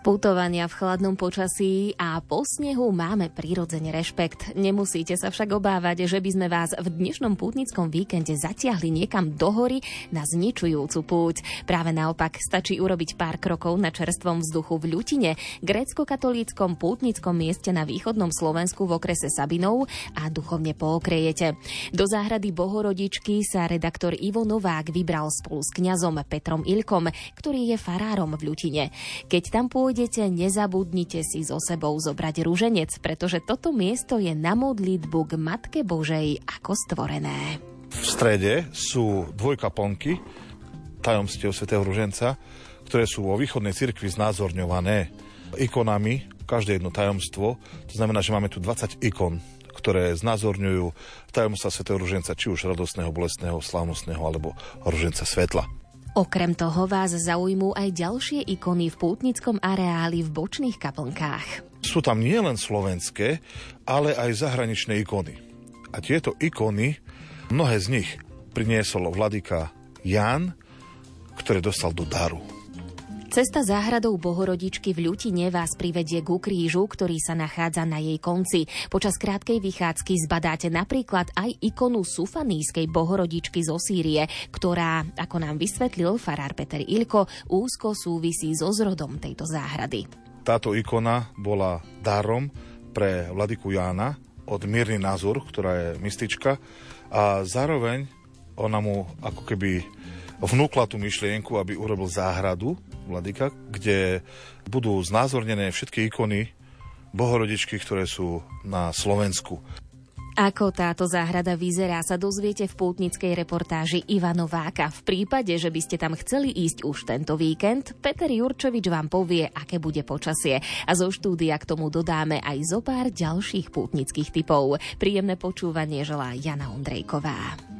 Putovania v chladnom počasí a po snehu máme prirodzene rešpekt. Nemusíte sa však obávať, že by sme vás v dnešnom pútnickom víkende zatiahli niekam do hory na zničujúcu púť. Práve naopak stačí urobiť pár krokov na čerstvom vzduchu v Ľutine, grécko-katolíckom pútnickom mieste na východnom Slovensku v okrese Sabinov a duchovne pookrejete. Do záhrady Bohorodičky sa redaktor Ivo Novák vybral spolu s kňazom Petrom Ilkom, ktorý je farárom v Ľutine. Keď tam pôjde pôjdete, nezabudnite si so sebou zobrať rúženec, pretože toto miesto je na modlitbu k Matke Božej ako stvorené. V strede sú dvojkaponky tajomstiev svätého Ruženca, ktoré sú vo východnej cirkvi znázorňované ikonami, každé jedno tajomstvo. To znamená, že máme tu 20 ikon, ktoré znázorňujú tajomstva svätého Ruženca, či už radostného, bolestného, slávnostného alebo Ruženca svetla. Okrem toho vás zaujmú aj ďalšie ikony v pútnickom areáli v bočných kaplnkách. Sú tam nielen slovenské, ale aj zahraničné ikony. A tieto ikony, mnohé z nich priniesol vladyka Jan, ktoré dostal do daru. Cesta záhradou Bohorodičky v Ľutine vás privedie ku krížu, ktorý sa nachádza na jej konci. Počas krátkej vychádzky zbadáte napríklad aj ikonu sufanískej Bohorodičky zo Sýrie, ktorá, ako nám vysvetlil farár Peter Ilko, úzko súvisí so zrodom tejto záhrady. Táto ikona bola darom pre vladiku Jána od Mírny Nazur, ktorá je mystička a zároveň ona mu ako keby vnúkla tú myšlienku, aby urobil záhradu Vladyka, kde budú znázornené všetky ikony bohorodičky, ktoré sú na Slovensku. Ako táto záhrada vyzerá, sa dozviete v pútnickej reportáži Ivano Váka. V prípade, že by ste tam chceli ísť už tento víkend, Peter Jurčovič vám povie, aké bude počasie. A zo štúdia k tomu dodáme aj zo pár ďalších pútnických typov. Príjemné počúvanie želá Jana Ondrejková.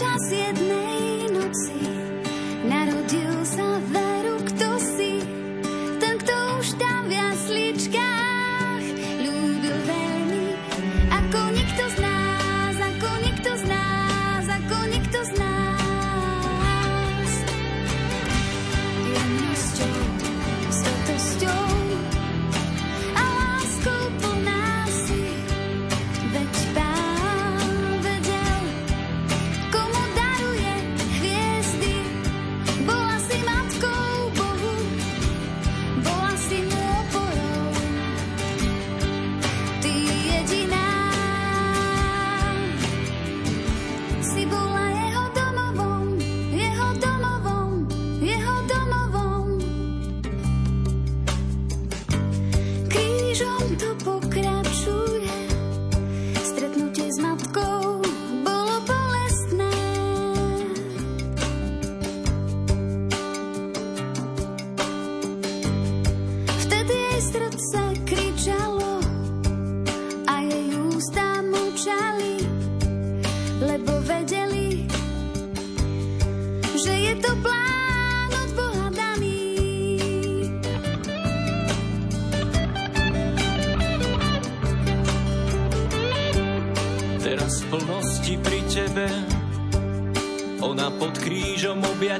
ya siete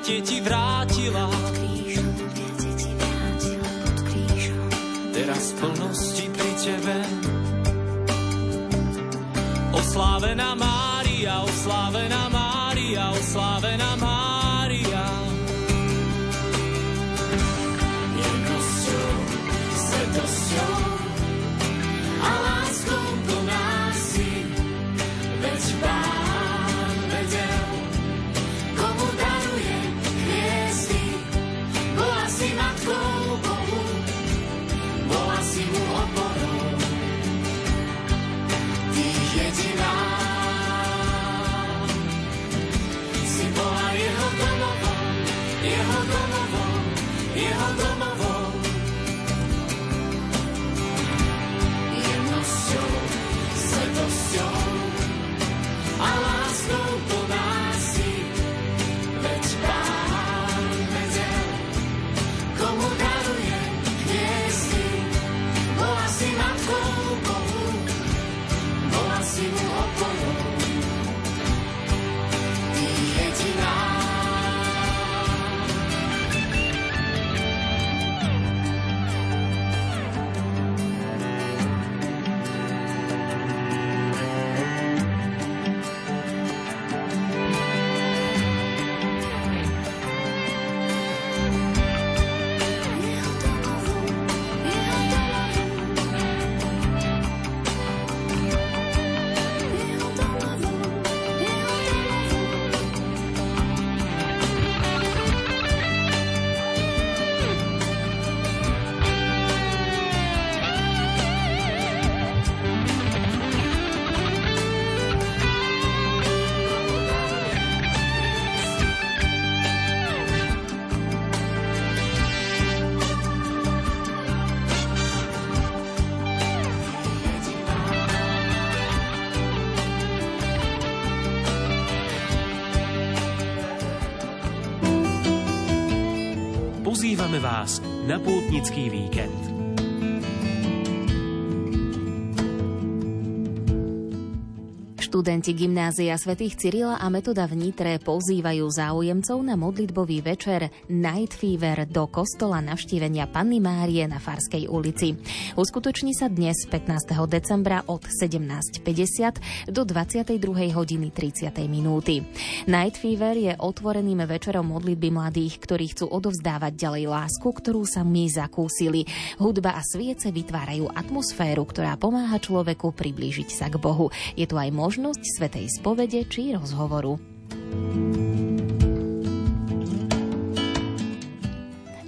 ti vrátila. Na pútnický víkend. Študenti gymnázia svätých Cyrila a Metoda v Nitre pozývajú záujemcov na modlitbový večer Night Fever do kostola navštívenia Panny Márie na Farskej ulici. Uskutoční sa dnes 15. decembra od 17.50 do 22. hodiny 30. minúty. Night Fever je otvoreným večerom modlitby mladých, ktorí chcú odovzdávať ďalej lásku, ktorú sa my zakúsili. Hudba a sviece vytvárajú atmosféru, ktorá pomáha človeku priblížiť sa k Bohu. Je tu aj možnosť svetej spovede či rozhovoru.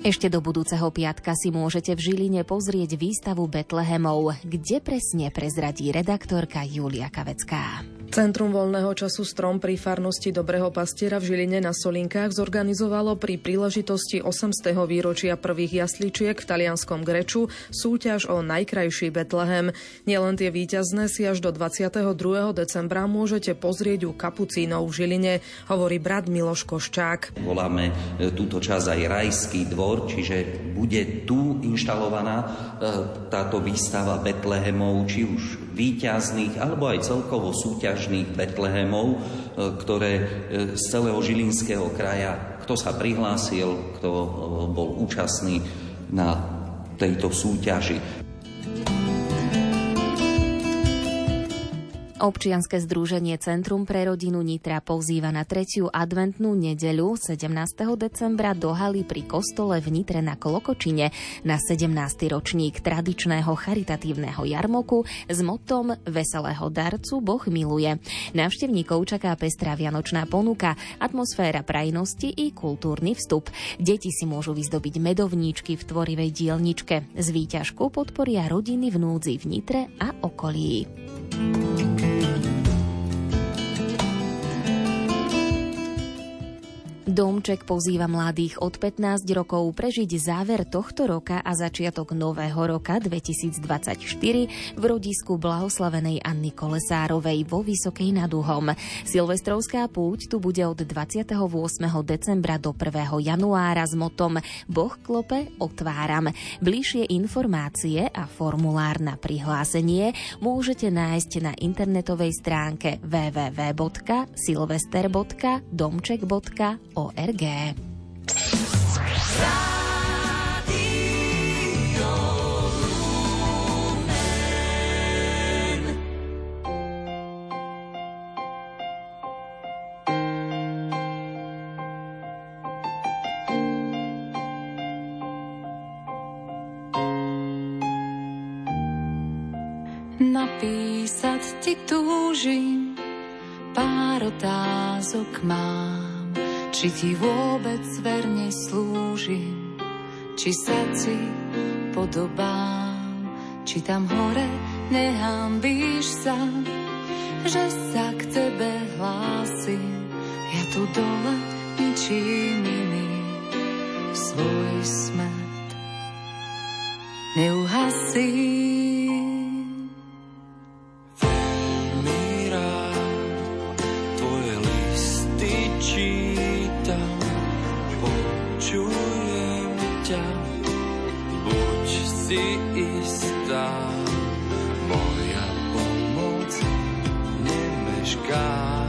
Ešte do budúceho piatka si môžete v Žiline pozrieť výstavu Betlehemov, kde presne prezradí redaktorka Julia Kavecká. Centrum voľného času Strom pri farnosti Dobrého pastiera v Žiline na Solinkách zorganizovalo pri príležitosti 800. výročia prvých jasličiek v talianskom Greču súťaž o najkrajší Betlehem. Nielen tie víťazné si až do 22. decembra môžete pozrieť u Kapucínov v Žiline, hovorí brat Miloš Koščák. Voláme e, túto časť aj rajský dvor, čiže bude tu inštalovaná e, táto výstava Betlehemov, či už výťazných, alebo aj celkovo súťažných Betlehemov, e, ktoré z celého Žilinského kraja, kto sa prihlásil, kto bol účastný na tejto súťaži. Občianske združenie Centrum pre rodinu Nitra pozýva na tretiu adventnú nedeľu 17. decembra do haly pri kostole v Nitre na Klokočine na 17. ročník tradičného charitatívneho jarmoku s motom Veselého darcu Boh miluje. Návštevníkov čaká pestrá vianočná ponuka, atmosféra prajnosti i kultúrny vstup. Deti si môžu vyzdobiť medovníčky v tvorivej dielničke. Z výťažku podporia rodiny v núdzi v Nitre a okolí. Thank you. Domček pozýva mladých od 15 rokov prežiť záver tohto roka a začiatok nového roka 2024 v rodisku blahoslavenej Anny Kolesárovej vo Vysokej nad Uhom. Silvestrovská púť tu bude od 28. decembra do 1. januára s motom Boh klope, otváram. Bližšie informácie a formulár na prihlásenie môžete nájsť na internetovej stránke www.silvester.domček.org ORG. Napísať ti túžim, pár otázok mám či ti vôbec verne slúžim, či sa ti podobám, či tam hore nehambíš sa, že sa k tebe hlásim. Ja tu dole ničím iným svoj smet neuhasím. si istá, moja pomoc nemešká.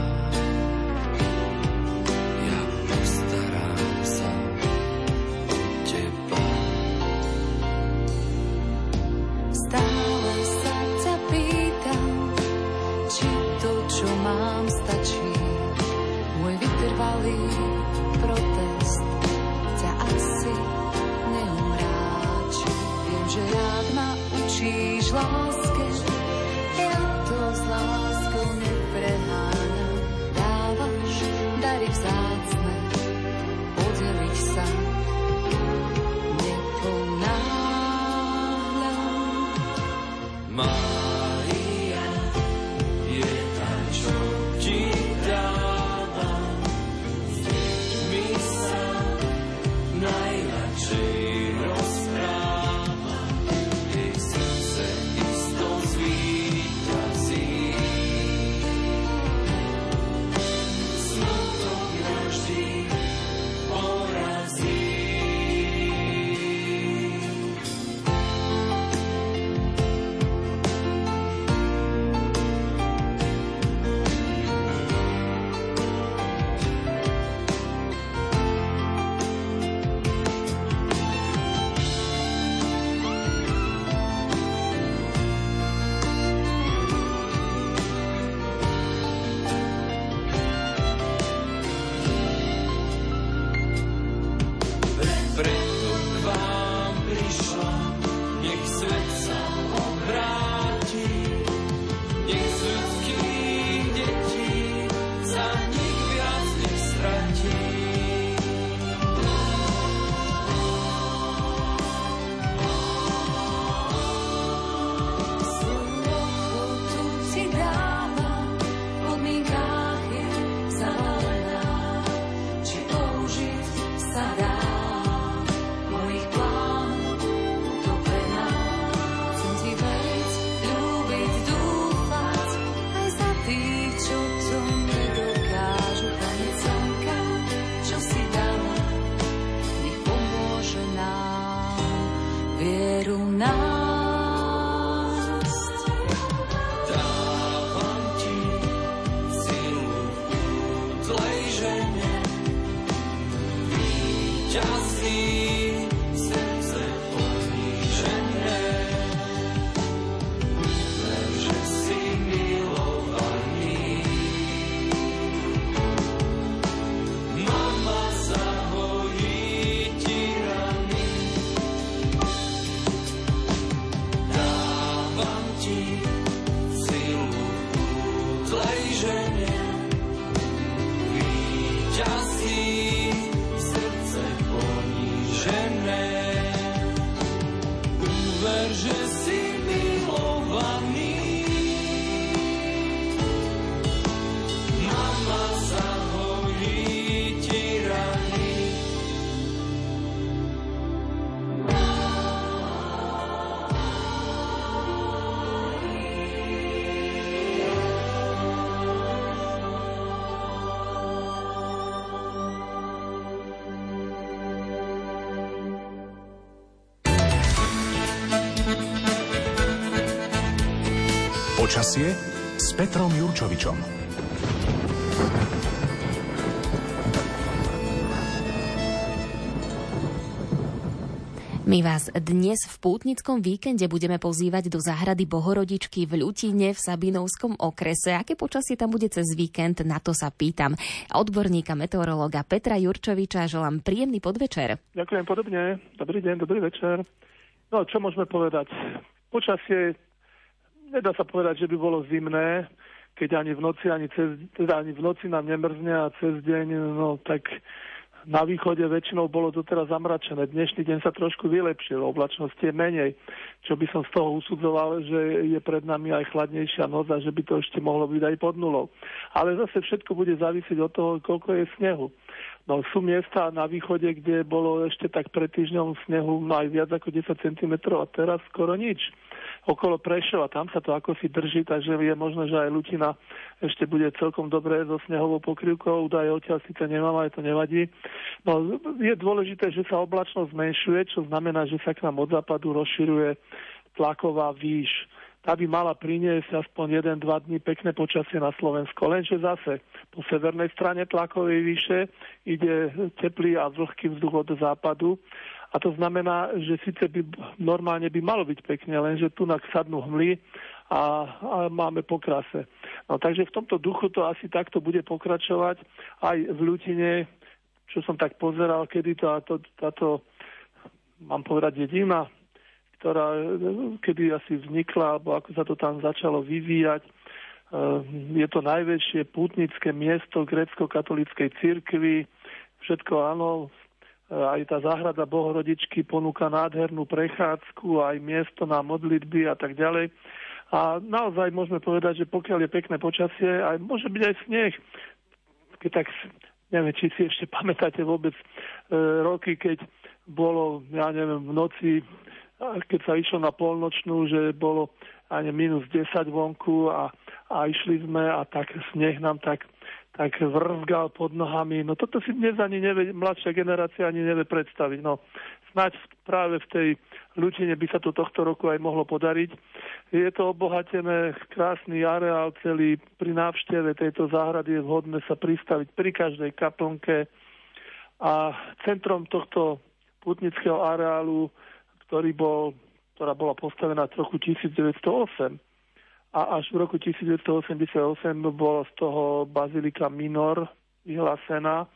Počasie s Petrom Jurčovičom. My vás dnes v pútnickom víkende budeme pozývať do záhrady Bohorodičky v Ľutine v Sabinovskom okrese. Aké počasie tam bude cez víkend, na to sa pýtam. Odborníka meteorológa Petra Jurčoviča želám príjemný podvečer. Ďakujem podobne. Dobrý deň, dobrý večer. No, čo môžeme povedať? Počasie nedá sa povedať, že by bolo zimné, keď ani v noci, ani cez, teda ani v noci nám nemrzne a cez deň, no tak na východe väčšinou bolo to teraz zamračené. Dnešný deň sa trošku vylepšil, oblačnosť je menej, čo by som z toho usudzoval, že je pred nami aj chladnejšia noc a že by to ešte mohlo byť aj pod nulou. Ale zase všetko bude závisieť od toho, koľko je snehu. No sú miesta na východe, kde bolo ešte tak pred týždňom snehu no aj viac ako 10 cm a teraz skoro nič okolo Prešova, tam sa to ako si drží, takže je možné, že aj Lutina ešte bude celkom dobré so snehovou pokrývkou, údaje odtiaľ síce nemám, ale to nevadí. No, je dôležité, že sa oblačnosť zmenšuje, čo znamená, že sa k nám od západu rozširuje tlaková výš. Tá by mala priniesť aspoň 1-2 dní pekné počasie na Slovensko. Lenže zase po severnej strane tlakovej výše ide teplý a vlhký vzduch od západu a to znamená, že síce by normálne by malo byť pekne, lenže tu sadnú hmly a, a máme pokrase. No, takže v tomto duchu to asi takto bude pokračovať aj v Ľutine, čo som tak pozeral, kedy táto, táto mám povedať, dedina, ktorá kedy asi vznikla, alebo ako sa to tam začalo vyvíjať. Eh, je to najväčšie pútnické miesto grecko-katolíckej cirkvi. Všetko áno, aj tá záhrada Bohorodičky ponúka nádhernú prechádzku, aj miesto na modlitby a tak ďalej. A naozaj môžeme povedať, že pokiaľ je pekné počasie, aj môže byť aj sneh. Keď tak, neviem, či si ešte pamätáte vôbec e, roky, keď bolo, ja neviem, v noci, keď sa išlo na polnočnú, že bolo ani minus 10 vonku a, a išli sme a tak sneh nám tak tak vrzgal pod nohami. No toto si dnes ani nevie, mladšia generácia ani nevie predstaviť. No snáď práve v tej ľutine by sa to tohto roku aj mohlo podariť. Je to obohatené, krásny areál celý. Pri návšteve tejto záhrady je vhodné sa pristaviť pri každej kaplnke. A centrom tohto putnického areálu, ktorý bol, ktorá bola postavená v roku 1908, a až v roku 1988 bolo z toho bazilika Minor vyhlásená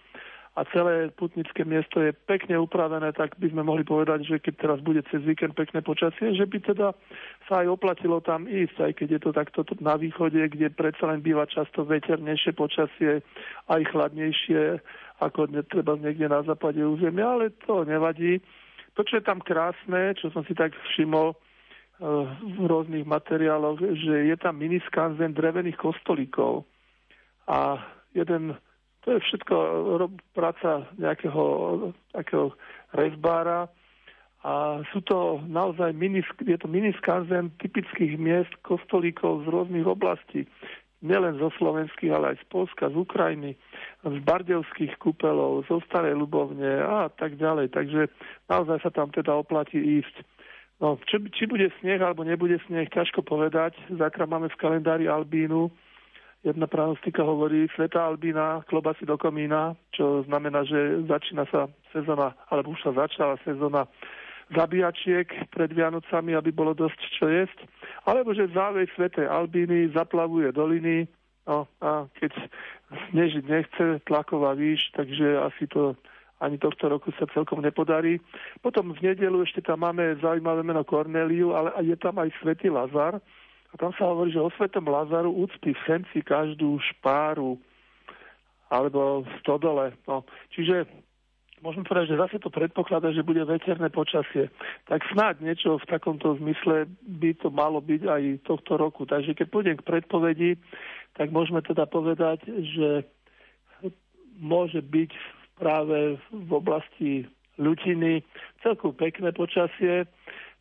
a celé putnické miesto je pekne upravené, tak by sme mohli povedať, že keď teraz bude cez víkend pekné počasie, že by teda sa aj oplatilo tam ísť, aj keď je to takto na východe, kde predsa len býva často veternejšie počasie, aj chladnejšie ako treba niekde na západe územia, ale to nevadí. To, čo je tam krásne, čo som si tak všimol, v rôznych materiáloch, že je tam miniskanzen drevených kostolíkov. A jeden, to je všetko práca nejakého takého rezbára a sú to naozaj mini, je to miniskanzen typických miest kostolíkov z rôznych oblastí. Nielen zo slovenských, ale aj z Polska, z Ukrajiny, z bardevských kúpelov, zo Starej Ľubovne a tak ďalej. Takže naozaj sa tam teda oplatí ísť. No, či, či bude sneh alebo nebude sneh, ťažko povedať. Zajtra máme v kalendári Albínu. Jedna pranostika hovorí Sveta Albína, klobasy do komína, čo znamená, že začína sa sezóna, alebo už sa začala sezóna zabíjačiek pred Vianocami, aby bolo dosť čo jesť. Alebo že závej Svetej Albíny zaplavuje doliny, no a keď snežiť nechce, tlaková výš, takže asi to ani tohto roku sa celkom nepodarí. Potom v nedelu ešte tam máme zaujímavé meno Corneliu, ale je tam aj Svetý Lazar. A tam sa hovorí, že o Svetom Lazaru úcpi v senci každú špáru alebo v stodole. No, čiže môžem povedať, že zase to predpokladá, že bude veterné počasie. Tak snáď niečo v takomto zmysle by to malo byť aj tohto roku. Takže keď pôjdem k predpovedi, tak môžeme teda povedať, že môže byť práve v oblasti ľutiny. Celku pekné počasie,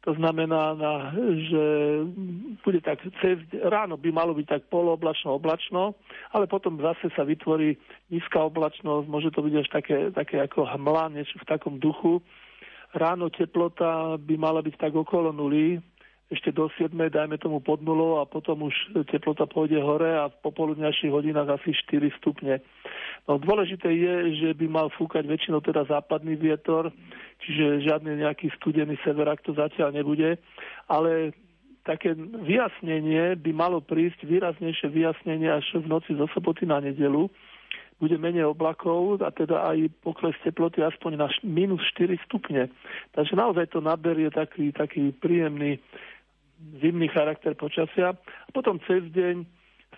to znamená, na, že bude tak cez, ráno by malo byť tak polooblačno, oblačno, ale potom zase sa vytvorí nízka oblačnosť, môže to byť až také, také ako hmla, niečo v takom duchu. Ráno teplota by mala byť tak okolo nuly, ešte do 7, dajme tomu pod nulou a potom už teplota pôjde hore a v popoludňajších hodinách asi 4 stupne. No, dôležité je, že by mal fúkať väčšinou teda západný vietor, čiže žiadny nejaký studený severák to zatiaľ nebude, ale také vyjasnenie by malo prísť, výraznejšie vyjasnenie až v noci zo soboty na nedelu, bude menej oblakov a teda aj pokles teploty aspoň na minus 4 stupne. Takže naozaj to naberie taký, taký príjemný zimný charakter počasia. A potom cez deň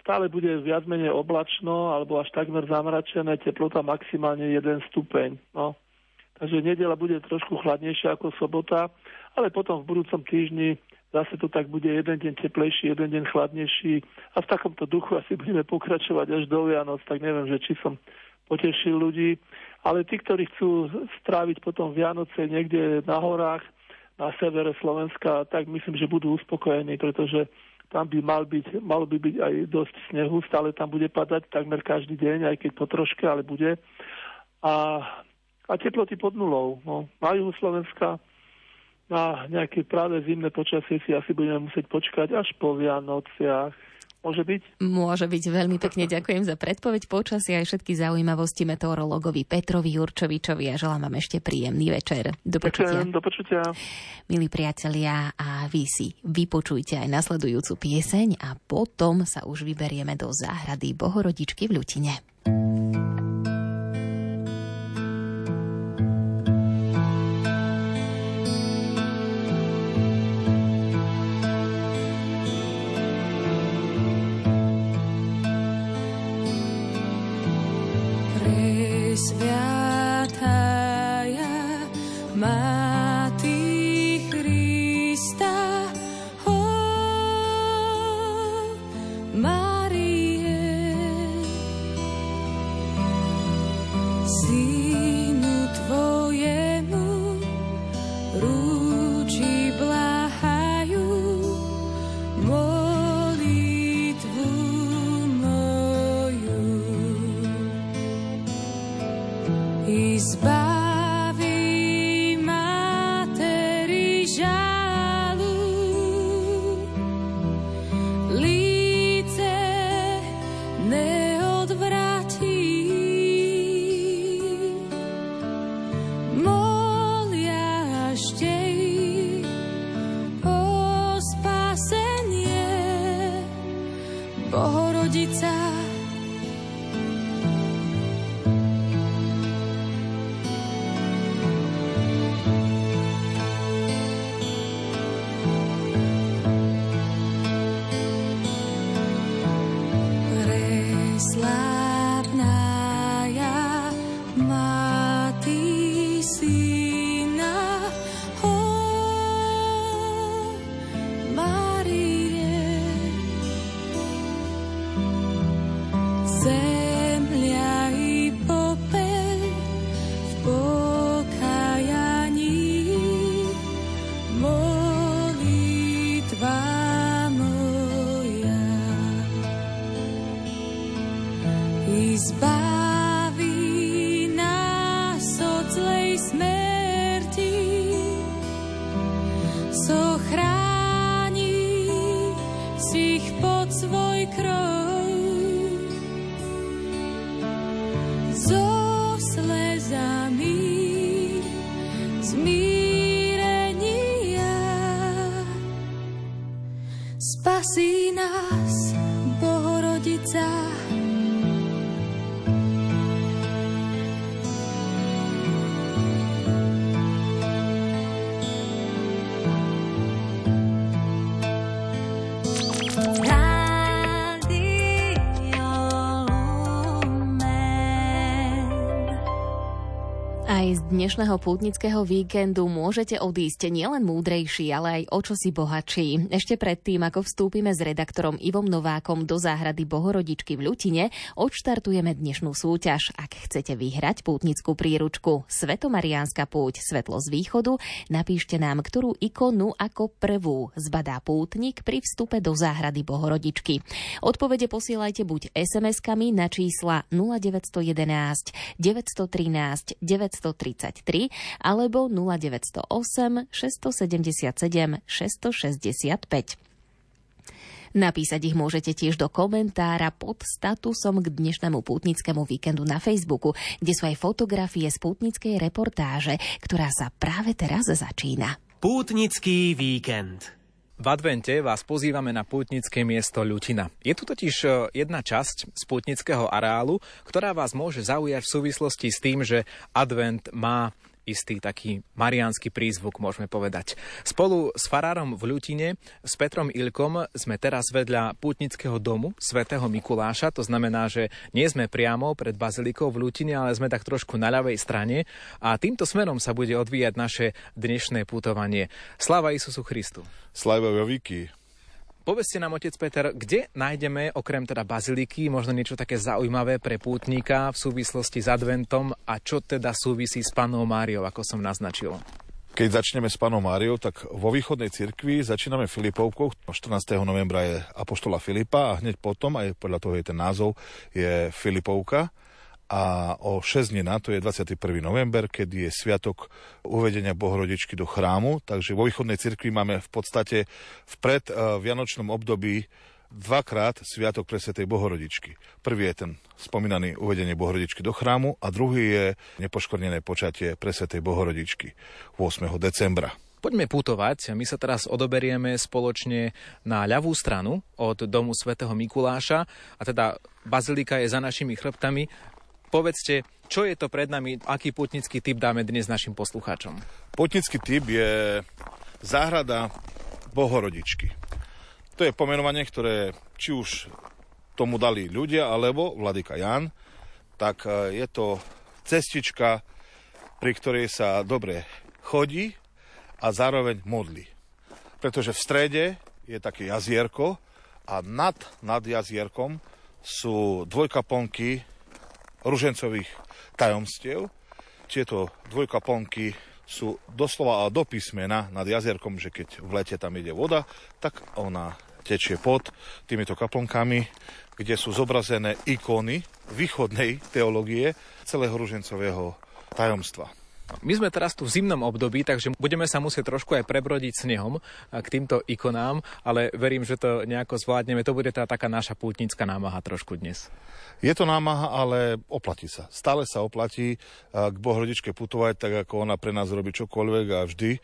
stále bude viac menej oblačno alebo až takmer zamračené, teplota maximálne 1 stupeň. No. Takže nedela bude trošku chladnejšia ako sobota, ale potom v budúcom týždni zase to tak bude jeden deň teplejší, jeden deň chladnejší a v takomto duchu asi budeme pokračovať až do Vianoc, tak neviem, že či som potešil ľudí, ale tí, ktorí chcú stráviť potom Vianoce niekde na horách, na severe Slovenska, tak myslím, že budú uspokojení, pretože tam by mal byť, mal by byť aj dosť snehu, stále tam bude padať takmer každý deň, aj keď po troške, ale bude. A, a teploty pod nulou. No, na juhu Slovenska na nejaké práve zimné počasie si asi budeme musieť počkať až po Vianociach. Môže byť? Môže byť. Veľmi pekne ďakujem za predpoveď počasia aj všetky zaujímavosti meteorologovi Petrovi Jurčovičovi a želám vám ešte príjemný večer. Do počutia. Ďakujem, do počutia. Milí priatelia, a vy si vypočujte aj nasledujúcu pieseň a potom sa už vyberieme do záhrady Bohorodičky v Ľutine. My dnešného pútnického víkendu môžete odísť nielen múdrejší, ale aj o čosi bohatší. Ešte predtým, ako vstúpime s redaktorom Ivom Novákom do záhrady Bohorodičky v Ľutine, odštartujeme dnešnú súťaž. Ak chcete vyhrať pútnickú príručku Svetomariánska púť Svetlo z východu, napíšte nám, ktorú ikonu ako prvú zbadá pútnik pri vstupe do záhrady Bohorodičky. Odpovede posielajte buď SMS-kami na čísla 0911 913 930 23 alebo 0908 677 665. Napísať ich môžete tiež do komentára pod statusom k dnešnému pútnickému víkendu na Facebooku, kde sú aj fotografie z pútnickej reportáže, ktorá sa práve teraz začína. Pútnický víkend. V advente vás pozývame na pútnické miesto Ľutina. Je tu totiž e, jedna časť z pútnického areálu, ktorá vás môže zaujať v súvislosti s tým, že advent má istý taký mariánsky prízvuk, môžeme povedať. Spolu s farárom v Ľutine, s Petrom Ilkom, sme teraz vedľa pútnického domu svätého Mikuláša, to znamená, že nie sme priamo pred bazilikou v Ľutine, ale sme tak trošku na ľavej strane a týmto smerom sa bude odvíjať naše dnešné putovanie. Sláva Isusu Christu. Sláva Jovíky. Povedzte nám, otec Peter, kde nájdeme okrem teda baziliky možno niečo také zaujímavé pre pútnika v súvislosti s adventom a čo teda súvisí s panou Máriou, ako som naznačil? Keď začneme s panou Máriou, tak vo východnej cirkvi začíname Filipovkou. 14. novembra je Apoštola Filipa a hneď potom, aj podľa toho je ten názov, je Filipovka a o 6 dní na to je 21. november, keď je sviatok uvedenia Bohorodičky do chrámu, takže vo východnej cirkvi máme v podstate v pred uh, vianočnom období dvakrát sviatok pre Svetej Bohorodičky. Prvý je ten spomínaný uvedenie Bohorodičky do chrámu a druhý je nepoškornené počatie pre Svetej Bohorodičky 8. decembra. Poďme putovať. My sa teraz odoberieme spoločne na ľavú stranu od domu svätého Mikuláša a teda bazilika je za našimi chrbtami. Povedzte, čo je to pred nami, aký putnický typ dáme dnes našim poslucháčom? Putnický typ je záhrada Bohorodičky. To je pomenovanie, ktoré či už tomu dali ľudia, alebo Vladika Jan, tak e, je to cestička, pri ktorej sa dobre chodí a zároveň modlí. Pretože v strede je také jazierko a nad, nad jazierkom sú dvojkaponky ružencových tajomstiev. Tieto dvojkaplnky sú doslova do písmena nad jazierkom, že keď v lete tam ide voda, tak ona tečie pod týmito kaplnkami, kde sú zobrazené ikony východnej teológie celého ružencového tajomstva. My sme teraz tu v zimnom období, takže budeme sa musieť trošku aj prebrodiť snehom k týmto ikonám, ale verím, že to nejako zvládneme. To bude tá taká naša pútnická námaha trošku dnes. Je to námaha, ale oplatí sa. Stále sa oplatí k Bohrodičke putovať, tak ako ona pre nás robí čokoľvek a vždy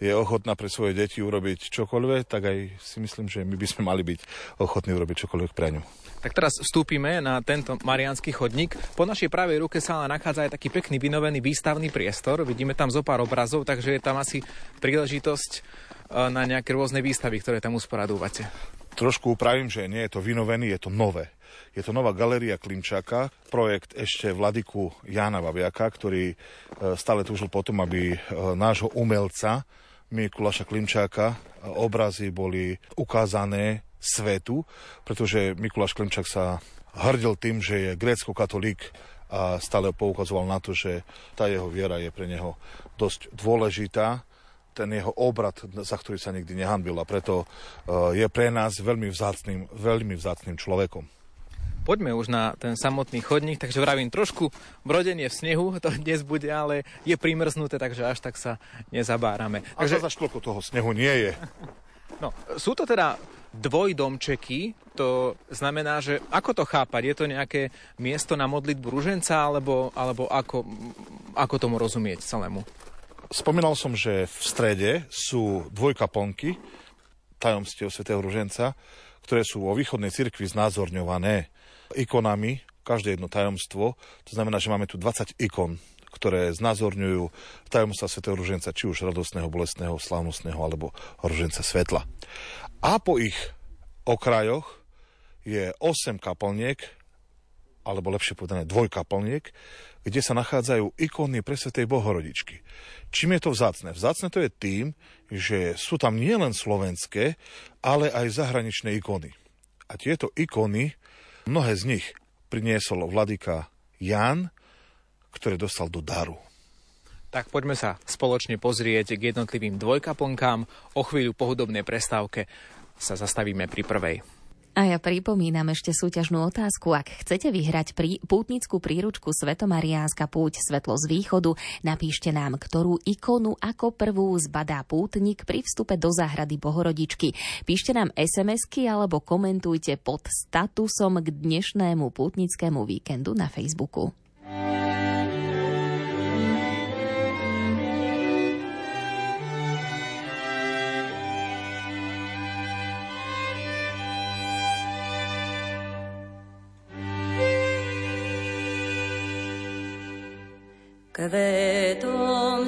je ochotná pre svoje deti urobiť čokoľvek, tak aj si myslím, že my by sme mali byť ochotní urobiť čokoľvek pre ňu. Tak teraz vstúpime na tento marianský chodník. Po našej pravej ruke sa nachádza aj taký pekný vynovený výstavný priestor. Vidíme tam zo pár obrazov, takže je tam asi príležitosť e, na nejaké rôzne výstavy, ktoré tam usporadúvate. Trošku upravím, že nie je to vynovený, je to nové. Je to nová galéria Klimčaka, projekt ešte Vladiku Jana Babiaka, ktorý e, stále túžil potom, aby e, nášho umelca Mikuláša Klimčáka obrazy boli ukázané svetu, pretože Mikuláš Klimčak sa hrdil tým, že je grécko-katolík a stále poukazoval na to, že tá jeho viera je pre neho dosť dôležitá ten jeho obrad, za ktorý sa nikdy nehanbil a preto uh, je pre nás veľmi vzácným, veľmi vzácným človekom. Poďme už na ten samotný chodník, takže vravím trošku brodenie v snehu, to dnes bude, ale je primrznuté, takže až tak sa nezabárame. Takže... A za školko toho snehu nie je. No, sú to teda dvojdomčeky, to znamená, že ako to chápať? Je to nejaké miesto na modlitbu ruženca, alebo, alebo ako, ako tomu rozumieť celému? Spomínal som, že v strede sú dvojkaponky tajomstiev svätého ruženca, ktoré sú vo východnej cirkvi znázorňované ikonami, každé jedno tajomstvo. To znamená, že máme tu 20 ikon, ktoré znázorňujú tajomstva svätého ruženca, či už radostného, bolestného, slávnostného alebo ruženca svetla. A po ich okrajoch je 8 kaplniek, alebo lepšie povedané dvojkaplniek, kde sa nachádzajú ikony pre Svetej Bohorodičky. Čím je to vzácne? Vzácne to je tým, že sú tam nielen slovenské, ale aj zahraničné ikony. A tieto ikony, mnohé z nich priniesol vladyka Jan, ktoré dostal do daru. Tak poďme sa spoločne pozrieť k jednotlivým dvojkaplnkám. O chvíľu po hudobnej prestávke sa zastavíme pri prvej. A ja pripomínam ešte súťažnú otázku. Ak chcete vyhrať prí, pútnickú príručku Svetomariánska púť Svetlo z východu, napíšte nám, ktorú ikonu ako prvú zbadá pútnik pri vstupe do záhrady Bohorodičky. Píšte nám SMS-ky alebo komentujte pod statusom k dnešnému pútnickému víkendu na Facebooku. Kvetom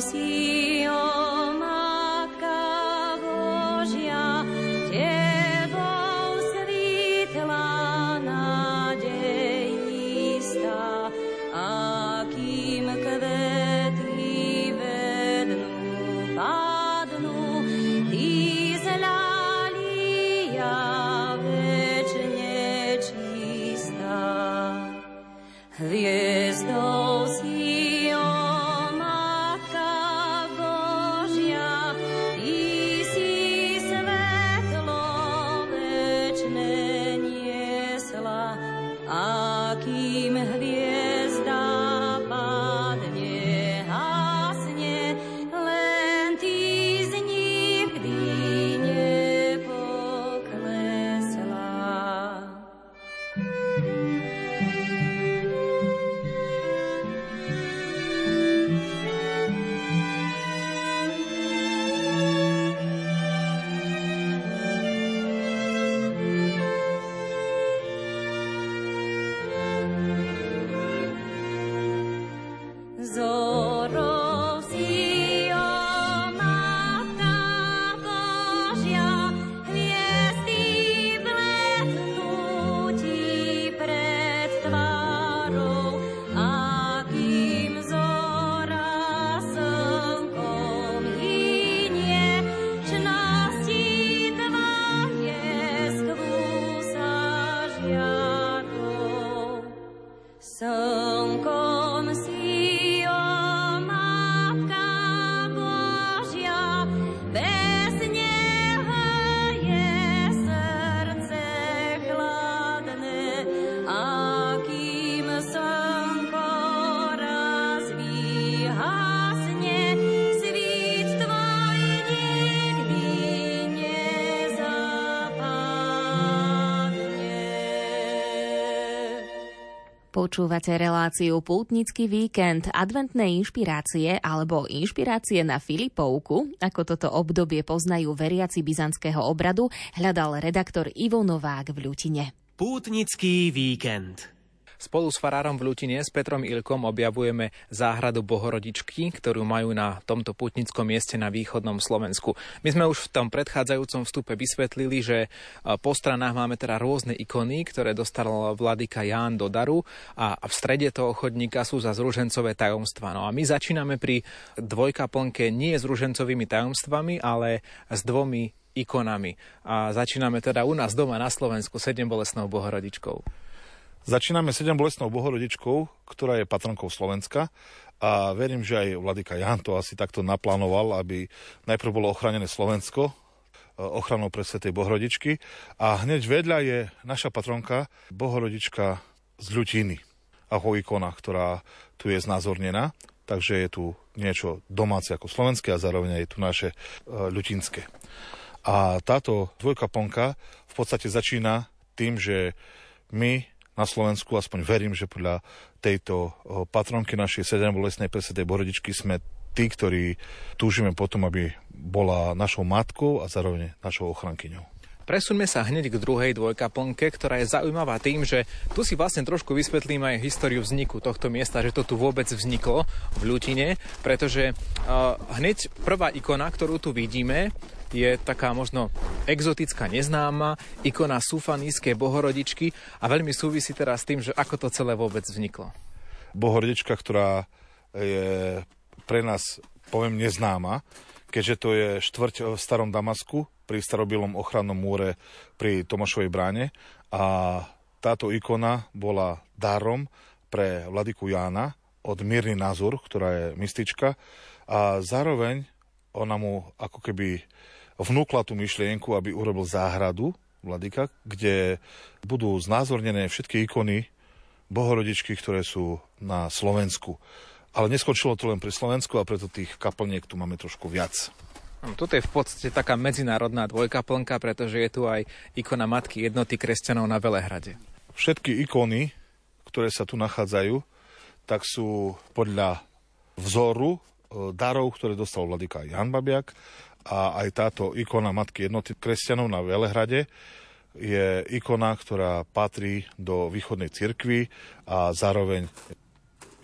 Počúvate reláciu Pútnický víkend, adventné inšpirácie alebo inšpirácie na Filipovku, ako toto obdobie poznajú veriaci byzantského obradu, hľadal redaktor Ivo Novák v Ľutine. Pútnický víkend. Spolu s farárom v Lutine s Petrom Ilkom objavujeme záhradu Bohorodičky, ktorú majú na tomto putnickom mieste na východnom Slovensku. My sme už v tom predchádzajúcom vstupe vysvetlili, že e, po stranách máme teda rôzne ikony, ktoré dostal vladyka Ján do daru a v strede toho chodníka sú za zružencové tajomstva. No a my začíname pri dvojkaplnke nie s ružencovými tajomstvami, ale s dvomi ikonami. A začíname teda u nás doma na Slovensku sedem bolesnou bohorodičkou. Začíname 7 bolestnou bohorodičkou, ktorá je patronkou Slovenska a verím, že aj vladyka Jan to asi takto naplánoval, aby najprv bolo ochránené Slovensko, e, ochranou pre Svetej Bohorodičky a hneď vedľa je naša patronka Bohorodička z Ľutiny ako ikona, ktorá tu je znázornená. Takže je tu niečo domáce ako slovenské a zároveň aj tu naše e, ľutinské. A táto dvojka ponka v podstate začína tým, že my na Slovensku, aspoň verím, že podľa tejto patronky našej sedem bolesnej presedej Borodičky sme tí, ktorí túžime potom, aby bola našou matkou a zároveň našou ochrankyňou. Presuňme sa hneď k druhej dvojkaplnke, ktorá je zaujímavá tým, že tu si vlastne trošku vysvetlíme aj históriu vzniku tohto miesta, že to tu vôbec vzniklo v Ľutine, pretože uh, hneď prvá ikona, ktorú tu vidíme, je taká možno exotická, neznáma, ikona sufanískej bohorodičky a veľmi súvisí teraz s tým, že ako to celé vôbec vzniklo. Bohorodička, ktorá je pre nás, poviem, neznáma, keďže to je štvrť v starom Damasku, pri starobilom ochrannom múre pri Tomášovej bráne a táto ikona bola darom pre vladiku Jána od Mírny Nazur, ktorá je mystička a zároveň ona mu ako keby vnúkla tú myšlienku, aby urobil záhradu Vladika, kde budú znázornené všetky ikony bohorodičky, ktoré sú na Slovensku. Ale neskončilo to len pri Slovensku a preto tých kaplniek tu máme trošku viac. Toto je v podstate taká medzinárodná dvojkaplnka, pretože je tu aj ikona Matky jednoty kresťanov na Velehrade. Všetky ikony, ktoré sa tu nachádzajú, tak sú podľa vzoru e, darov, ktoré dostal vladyka Jan Babiak a aj táto ikona Matky jednoty kresťanov na Velehrade je ikona, ktorá patrí do východnej cirkvi a zároveň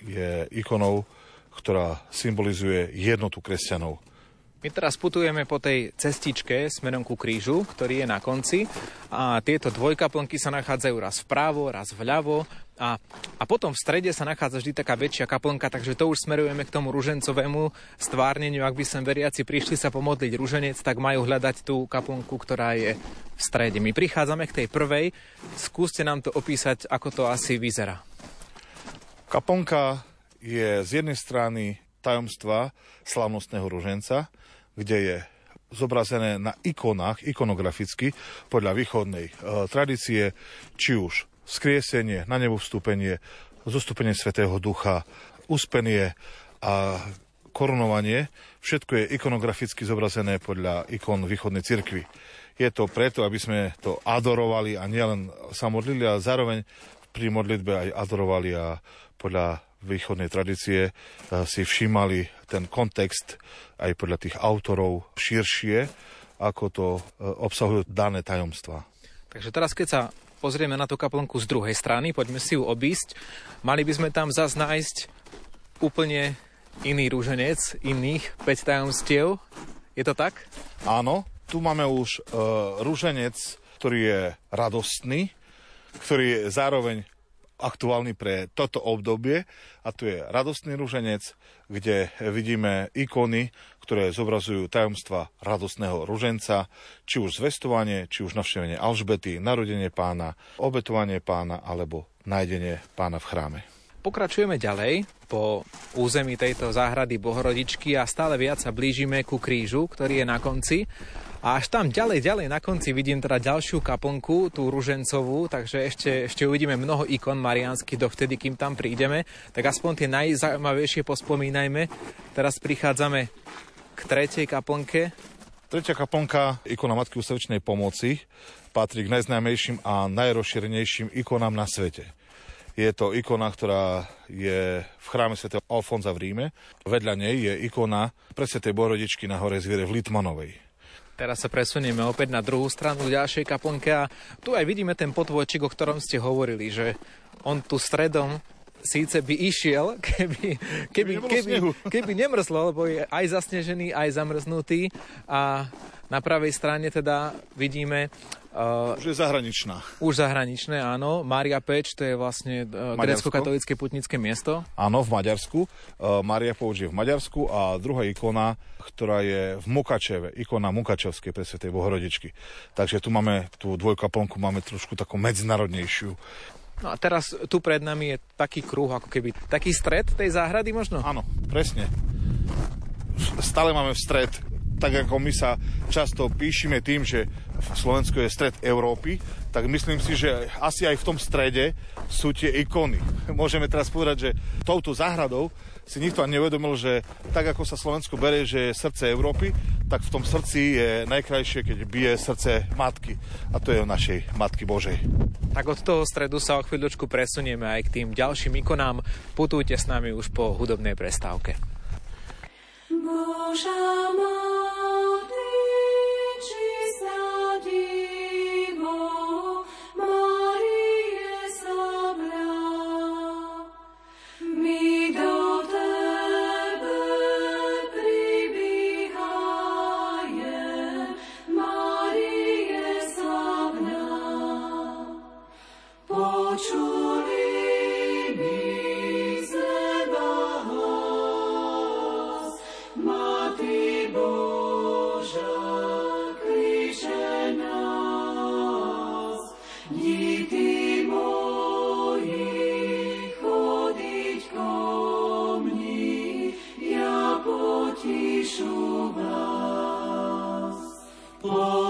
je ikonou, ktorá symbolizuje jednotu kresťanov. My teraz putujeme po tej cestičke smerom ku krížu, ktorý je na konci a tieto dvojkaplnky sa nachádzajú raz vpravo, raz vľavo a, a potom v strede sa nachádza vždy taká väčšia kaplnka, takže to už smerujeme k tomu ružencovému stvárneniu. Ak by sem veriaci prišli sa pomodliť ruženec, tak majú hľadať tú kaplnku, ktorá je v strede. My prichádzame k tej prvej, skúste nám to opísať, ako to asi vyzerá. Kaplnka je z jednej strany tajomstva slavnostného ruženca, kde je zobrazené na ikonách, ikonograficky, podľa východnej e, tradície, či už skriesenie, na nebo vstúpenie, zostúpenie Svetého Ducha, uspenie a korunovanie, všetko je ikonograficky zobrazené podľa ikon východnej cirkvi. Je to preto, aby sme to adorovali a nielen sa modlili, ale zároveň pri modlitbe aj adorovali a podľa východnej tradície eh, si všímali ten kontext aj podľa tých autorov širšie, ako to eh, obsahujú dané tajomstvá. Takže teraz, keď sa pozrieme na tú kaplnku z druhej strany, poďme si ju obísť, mali by sme tam zase nájsť úplne iný rúženec, iných 5 tajomstiev. Je to tak? Áno, tu máme už uh, rúženec, ktorý je radostný, ktorý je zároveň aktuálny pre toto obdobie a tu je radostný ruženec, kde vidíme ikony, ktoré zobrazujú tajomstva radostného ruženca, či už zvestovanie, či už navštevenie Alžbety, narodenie pána, obetovanie pána alebo nájdenie pána v chráme. Pokračujeme ďalej po území tejto záhrady Bohorodičky a stále viac sa blížime ku krížu, ktorý je na konci. A až tam ďalej, ďalej na konci vidím teda ďalšiu kaplnku, tú ružencovú, takže ešte, ešte uvidíme mnoho ikon marianských dovtedy, kým tam prídeme. Tak aspoň tie najzaujímavejšie pospomínajme. Teraz prichádzame k tretej kaplnke. Tretia kaplnka, ikona Matky ústavičnej pomoci, patrí k najznámejším a najrozšírenejším ikonám na svete. Je to ikona, ktorá je v chráme svätého Alfonza v Ríme. Vedľa nej je ikona presvetej Bohorodičky na hore zviere v Litmanovej. Teraz sa presunieme opäť na druhú stranu ďalšej kaplnke a tu aj vidíme ten potvojčík, o ktorom ste hovorili, že on tu stredom síce by išiel, keby, keby, keby, keby nemrzlo, lebo je aj zasnežený, aj zamrznutý. A na pravej strane teda vidíme Uh, už je zahraničná. Už zahraničné, áno. Mária Peč, to je vlastne uh, grécko-katolické putnické miesto. Áno, v Maďarsku. Uh, Mária Pouč je v Maďarsku a druhá ikona, ktorá je v Mukačeve, ikona Mukačevskej presvetej Bohorodičky. Takže tu máme tú dvojkaplnku, máme trošku takú medzinárodnejšiu. No a teraz tu pred nami je taký kruh, ako keby taký stred tej záhrady možno? Áno, presne. Stále máme v stred tak ako my sa často píšime tým, že Slovensko je stred Európy, tak myslím si, že asi aj v tom strede sú tie ikony. Môžeme teraz povedať, že touto záhradou si nikto ani neuvedomil, že tak ako sa Slovensko berie, že je srdce Európy, tak v tom srdci je najkrajšie, keď bije srdce matky. A to je o našej Matky Božej. Tak od toho stredu sa o chvíľočku presunieme aj k tým ďalším ikonám. Putujte s nami už po hudobnej prestávke. Boža Matky,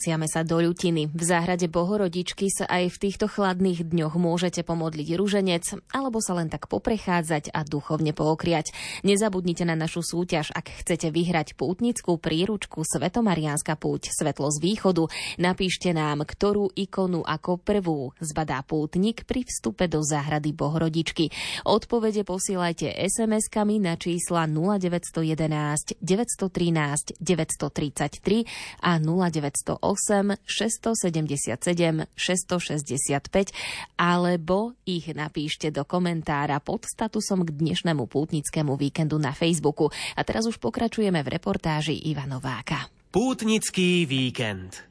Vraciame sa do ľutiny. V záhrade Bohorodičky sa aj v týchto chladných dňoch môžete pomodliť ruženec alebo sa len tak poprechádzať a duchovne pookriať. Nezabudnite na našu súťaž, ak chcete vyhrať pútnickú príručku Svetomariánska púť Svetlo z východu. Napíšte nám, ktorú ikonu ako prvú zbadá pútnik pri vstupe do záhrady Bohorodičky. Odpovede posielajte SMS-kami na čísla 0911 913 933 a 0908 677 665 alebo ich napíšte do komentára pod statusom k dnešnému pútnickému víkendu na Facebooku. A teraz už pokračujeme v reportáži Ivanováka. Pútnický víkend.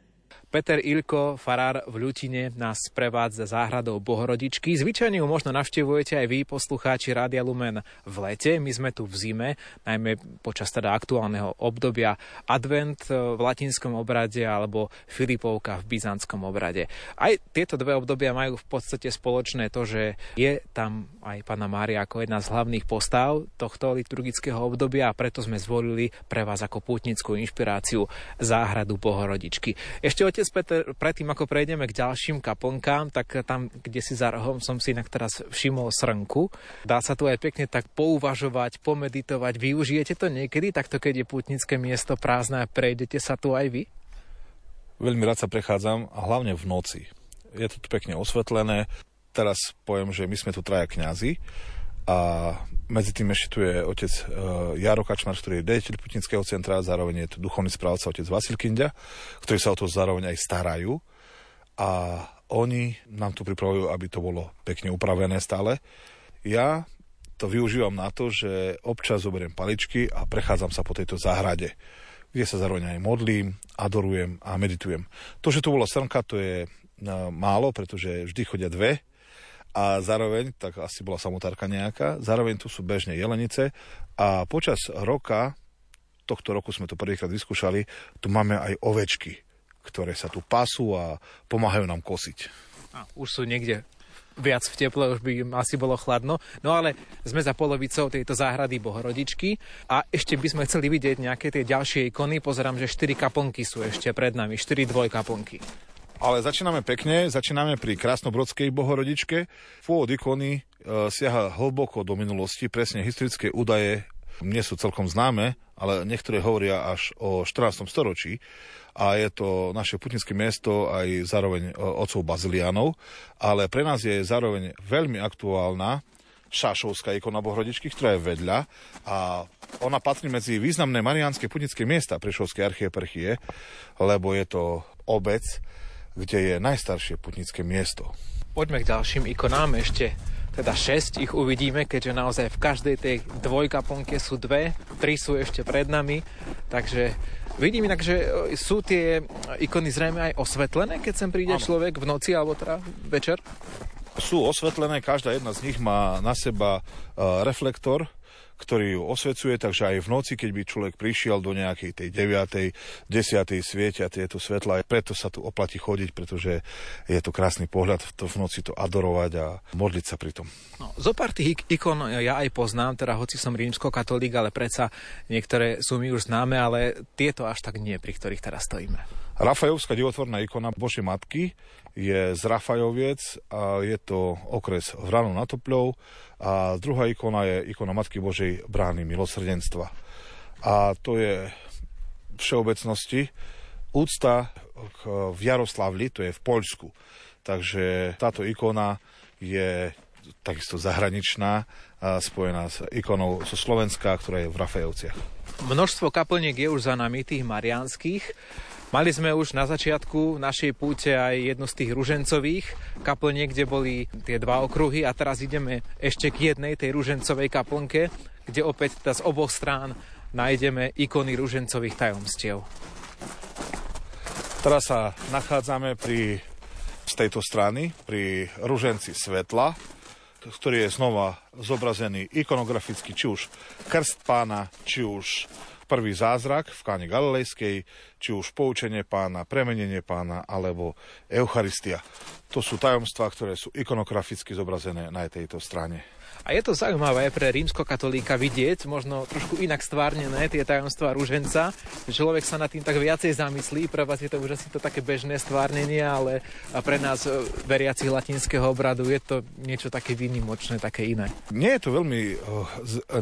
Peter Ilko, farár v Ľutine, nás prevádza záhradou Bohorodičky. Zvyčajne ju možno navštevujete aj vy, poslucháči Rádia Lumen v lete. My sme tu v zime, najmä počas teda aktuálneho obdobia Advent v latinskom obrade alebo Filipovka v byzantskom obrade. Aj tieto dve obdobia majú v podstate spoločné to, že je tam aj Pana Mária ako jedna z hlavných postav tohto liturgického obdobia a preto sme zvolili pre vás ako pútnickú inšpiráciu záhradu Bohorodičky. Ešte otec Peter, predtým ako prejdeme k ďalším kaplnkám, tak tam, kde si za rohom som si inak teraz všimol srnku. Dá sa tu aj pekne tak pouvažovať, pomeditovať. Využijete to niekedy, takto keď je pútnické miesto prázdne a prejdete sa tu aj vy? Veľmi rád sa prechádzam hlavne v noci. Je to tu pekne osvetlené. Teraz poviem, že my sme tu traja kňazi a medzi tým ešte tu je otec uh, Jaro Kačmar, ktorý je dejiteľ Putnického centra, zároveň je tu duchovný správca otec Vasil Kindia, ktorí sa o to zároveň aj starajú. A oni nám tu pripravujú, aby to bolo pekne upravené stále. Ja to využívam na to, že občas zoberiem paličky a prechádzam sa po tejto záhrade, kde sa zároveň aj modlím, adorujem a meditujem. To, že tu bola srnka, to je uh, málo, pretože vždy chodia dve, a zároveň, tak asi bola samotárka nejaká, zároveň tu sú bežne jelenice a počas roka, tohto roku sme to prvýkrát vyskúšali, tu máme aj ovečky, ktoré sa tu pasú a pomáhajú nám kosiť. A už sú niekde viac v teple, už by im asi bolo chladno. No ale sme za polovicou tejto záhrady Bohorodičky a ešte by sme chceli vidieť nejaké tie ďalšie ikony. Pozerám, že 4 kaponky sú ešte pred nami, 4 dvojkaponky. Ale začíname pekne, začíname pri Krásnobrodskej bohorodičke. Pôvod ikony e, siaha hlboko do minulosti, presne historické údaje nie sú celkom známe, ale niektoré hovoria až o 14. storočí a je to naše putnické miesto aj zároveň e, otcov Bazilianov, ale pre nás je zároveň veľmi aktuálna Šášovská ikona Bohrodičky, ktorá je vedľa a ona patrí medzi významné mariánske putnické miesta Prešovskej archieparchie, lebo je to obec, kde je najstaršie putnické miesto. Poďme k ďalším ikonám ešte teda 6 ich uvidíme, keďže naozaj v každej tej dvojkaponke sú dve, tri sú ešte pred nami, takže Vidím inak, že e, sú tie ikony zrejme aj osvetlené, keď sem príde ano. človek v noci alebo teda večer? Sú osvetlené, každá jedna z nich má na seba uh, reflektor, ktorý ju osvecuje, takže aj v noci, keď by človek prišiel do nejakej tej 9. 10. svietia tieto svetla, preto sa tu oplatí chodiť, pretože je to krásny pohľad to v noci to adorovať a modliť sa pri tom. No, zo pár tých ikon ja aj poznám, teda hoci som rímsko-katolík, ale predsa niektoré sú mi už známe, ale tieto až tak nie, pri ktorých teraz stojíme. Rafajovská divotvorná ikona Božej Matky je z Rafajoviec a je to okres Vranu na Topľov a druhá ikona je ikona Matky Božej brány milosrdenstva. A to je všeobecnosti úcta v Jaroslavli, to je v Poľsku. Takže táto ikona je takisto zahraničná, spojená s ikonou zo Slovenska, ktorá je v Rafajovciach. Množstvo kaplniek je už za nami, tých marianských. Mali sme už na začiatku našej púte aj jednu z tých ružencových kaplniek, kde boli tie dva okruhy a teraz ideme ešte k jednej, tej ružencovej kaplnke, kde opäť z oboch strán nájdeme ikony ružencových tajomstiev. Teraz sa nachádzame pri, z tejto strany pri ruženci svetla, ktorý je znova zobrazený ikonograficky, či už krst pána, či už prvý zázrak v káne Galilejskej, či už poučenie pána, premenenie pána alebo Eucharistia. To sú tajomstvá, ktoré sú ikonograficky zobrazené na tejto strane. A je to zaujímavé pre rímsko-katolíka vidieť, možno trošku inak stvárnené tie tajomstvá rúženca. Človek sa nad tým tak viacej zamyslí. Pre vás je to už asi to také bežné stvárnenie, ale pre nás e, veriacich latinského obradu je to niečo také výnimočné, také iné. Nie je to veľmi uh,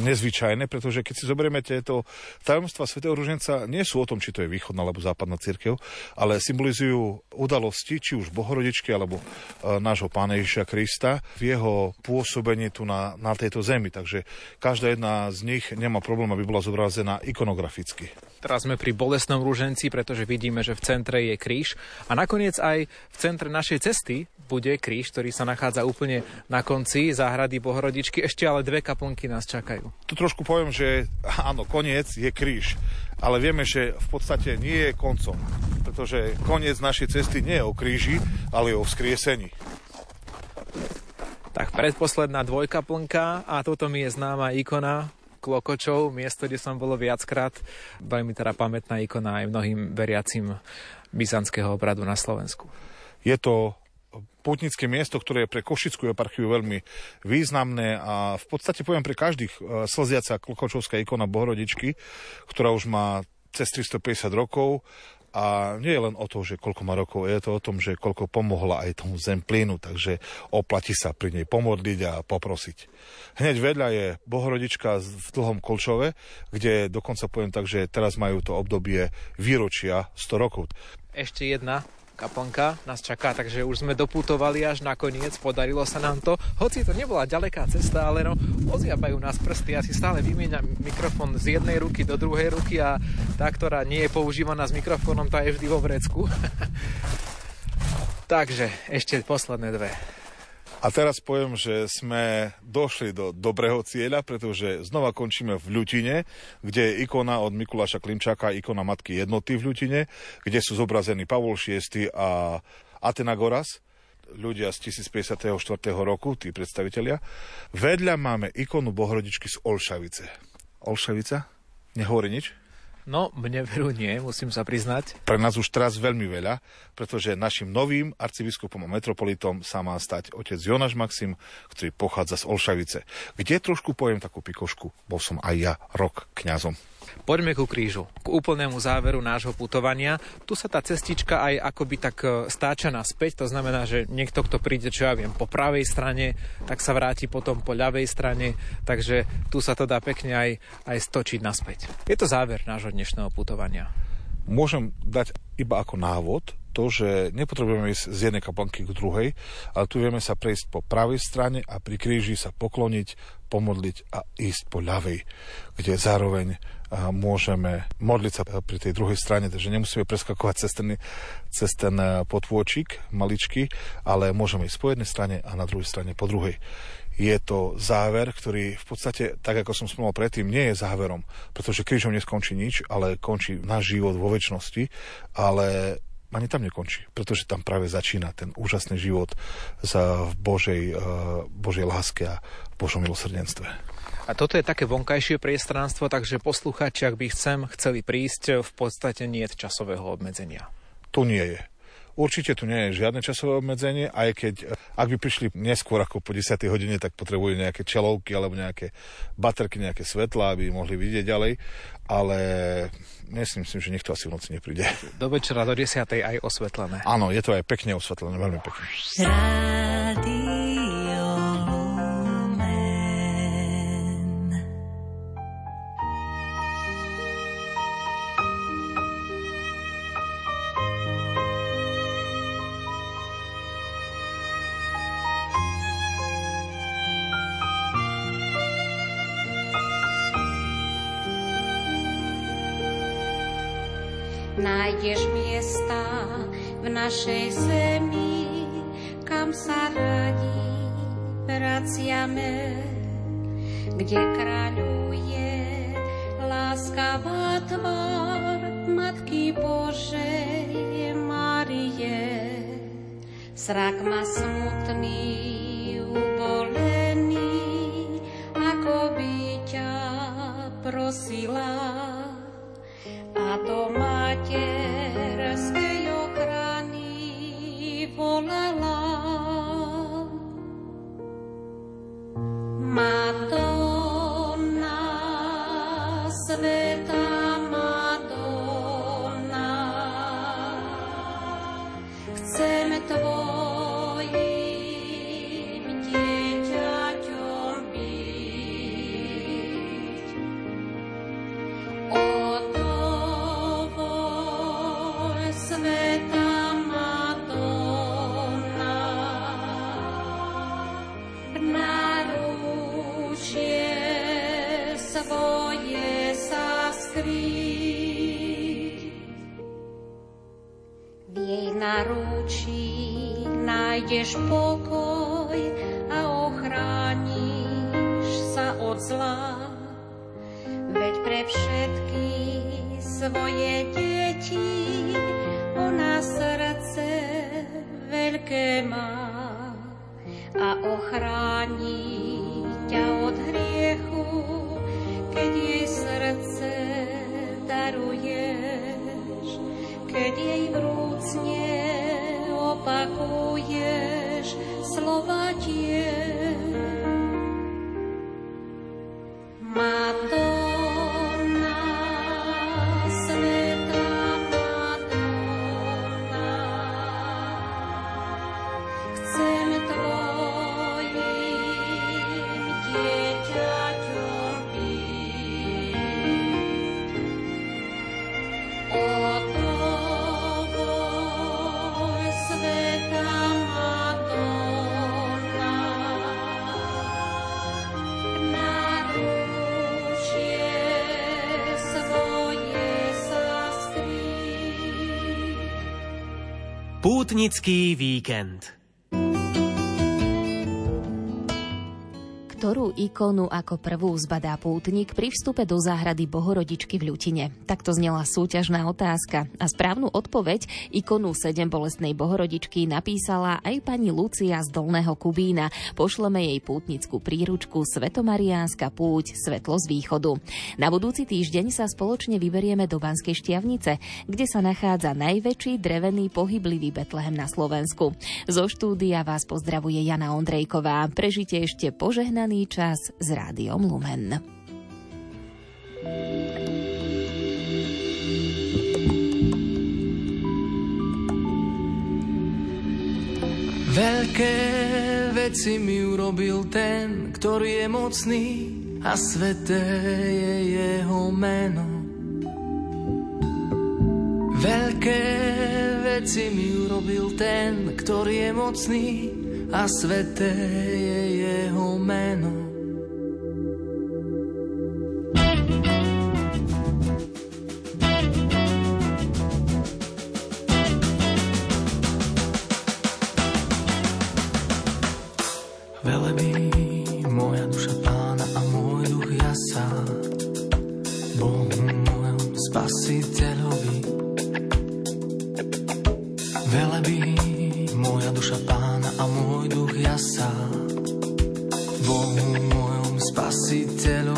nezvyčajné, pretože keď si zoberieme tieto tajomstva svätého rúženca, nie sú o tom, či to je východná alebo západná církev, ale symbolizujú udalosti, či už bohorodičky alebo nášho pána Ježiša Krista v jeho pôsobení tu na na tejto zemi. Takže každá jedna z nich nemá problém, aby bola zobrazená ikonograficky. Teraz sme pri bolestnom rúženci, pretože vidíme, že v centre je kríž a nakoniec aj v centre našej cesty bude kríž, ktorý sa nachádza úplne na konci záhrady Bohorodičky. Ešte ale dve kaplnky nás čakajú. Tu trošku poviem, že áno, koniec je kríž, ale vieme, že v podstate nie je koncom, pretože koniec našej cesty nie je o kríži, ale je o vzkriesení. Tak predposledná dvojka plnka a toto mi je známa ikona Klokočov, miesto, kde som bolo viackrát. Veľmi teda pamätná ikona aj mnohým veriacim byzantského obradu na Slovensku. Je to putnické miesto, ktoré je pre Košickú eparchiu veľmi významné a v podstate poviem pre každých e, slziaca Klokočovská ikona Bohorodičky, ktorá už má cez 350 rokov a nie je len o to, že koľko má rokov, je to o tom, že koľko pomohla aj tomu zemplínu, takže oplatí sa pri nej pomodliť a poprosiť. Hneď vedľa je Bohorodička v Dlhom Kolčove, kde dokonca poviem tak, že teraz majú to obdobie výročia 100 rokov. Ešte jedna kaplnka nás čaká, takže už sme doputovali až nakoniec, podarilo sa nám to. Hoci to nebola ďaleká cesta, ale no, oziabajú nás prsty, ja si stále vymieňam mikrofón z jednej ruky do druhej ruky a tá, ktorá nie je používaná s mikrofónom, tá je vždy vo vrecku. takže ešte posledné dve. A teraz poviem, že sme došli do dobrého cieľa, pretože znova končíme v Ľutine, kde je ikona od Mikuláša Klimčáka, ikona Matky jednoty v Ľutine, kde sú zobrazení Pavol VI a Atenagoras, ľudia z 1054. roku, tí predstavitelia. Vedľa máme ikonu Bohorodičky z Olšavice. Olšavica? Nehovorí nič? No, mne veru nie, musím sa priznať. Pre nás už teraz veľmi veľa, pretože našim novým arcibiskupom a metropolitom sa má stať otec Jonáš Maxim, ktorý pochádza z Olšavice. Kde trošku poviem takú pikošku, bol som aj ja rok kňazom. Poďme ku krížu, k úplnému záveru nášho putovania. Tu sa tá cestička aj akoby tak e, stáča naspäť, to znamená, že niekto, kto príde, čo ja viem, po pravej strane, tak sa vráti potom po ľavej strane, takže tu sa to dá pekne aj, aj stočiť naspäť. Je to záver nášho dnešného putovania. Môžem dať iba ako návod, to, že nepotrebujeme ísť z jednej kaplnky k druhej, ale tu vieme sa prejsť po pravej strane a pri kríži sa pokloniť pomodliť a ísť po ľavej, kde zároveň môžeme modliť sa pri tej druhej strane, takže nemusíme preskakovať cez ten, cez ten potôčik maličky, ale môžeme ísť po jednej strane a na druhej strane po druhej. Je to záver, ktorý v podstate, tak ako som spomínal predtým, nie je záverom, pretože krížom neskončí nič, ale končí náš život vo väčšnosti, ale ani tam nekončí, pretože tam práve začína ten úžasný život v Božej, uh, Božej láske a v Božom milosrdenstve. A toto je také vonkajšie priestranstvo, takže posluchači, ak by chcem, chceli prísť, v podstate nie je časového obmedzenia. Tu nie je. Určite tu nie je žiadne časové obmedzenie, aj keď ak by prišli neskôr ako po 10. hodine, tak potrebujú nejaké čelovky alebo nejaké baterky, nejaké svetla, aby mohli vidieť ďalej, ale myslím si, že nikto asi v noci nepríde. Do večera do 10. aj osvetlené. Áno, je to aj pekne osvetlené, veľmi pekne. Rádio. Našej zemi, kam sa radi vraciame, kde kráľuje láskavá tvár Matky Božej Marie. Srak ma smutný, ubolený, ako by ťa prosila a do materskej I love. Svoje sa skryť. V jej naručí nájdeš pokoj a ochrániš sa od zla. Veď pre všetky svoje deti ona srdce veľké má a ochráni ťa od hriechu, keď jej vrúcne opakuješ slova Pútnický víkend. Ktorú ikonu ako prvú zbadá pútnik pri vstupe do záhrady Bohorodičky v Ľutine? Takto znela súťažná otázka. A správnu odpoveď ikonu 7 bolestnej Bohorodičky napísala aj pani Lucia z Dolného Kubína. Pošleme jej pútnickú príručku Svetomariánska púť Svetlo z východu. Na budúci týždeň sa spoločne vyberieme do Banskej Štiavnice, kde sa nachádza najväčší drevený pohyblivý Betlehem na Slovensku. Zo štúdia vás pozdravuje Jana Ondrejková. Prežite ešte požehnaný čas s Rádiom Lumen. Veľké veci mi urobil ten, ktorý je mocný a sveté je jeho meno. Veľké veci mi urobil ten, ktorý je mocný a sveté je jeho meno. Môjom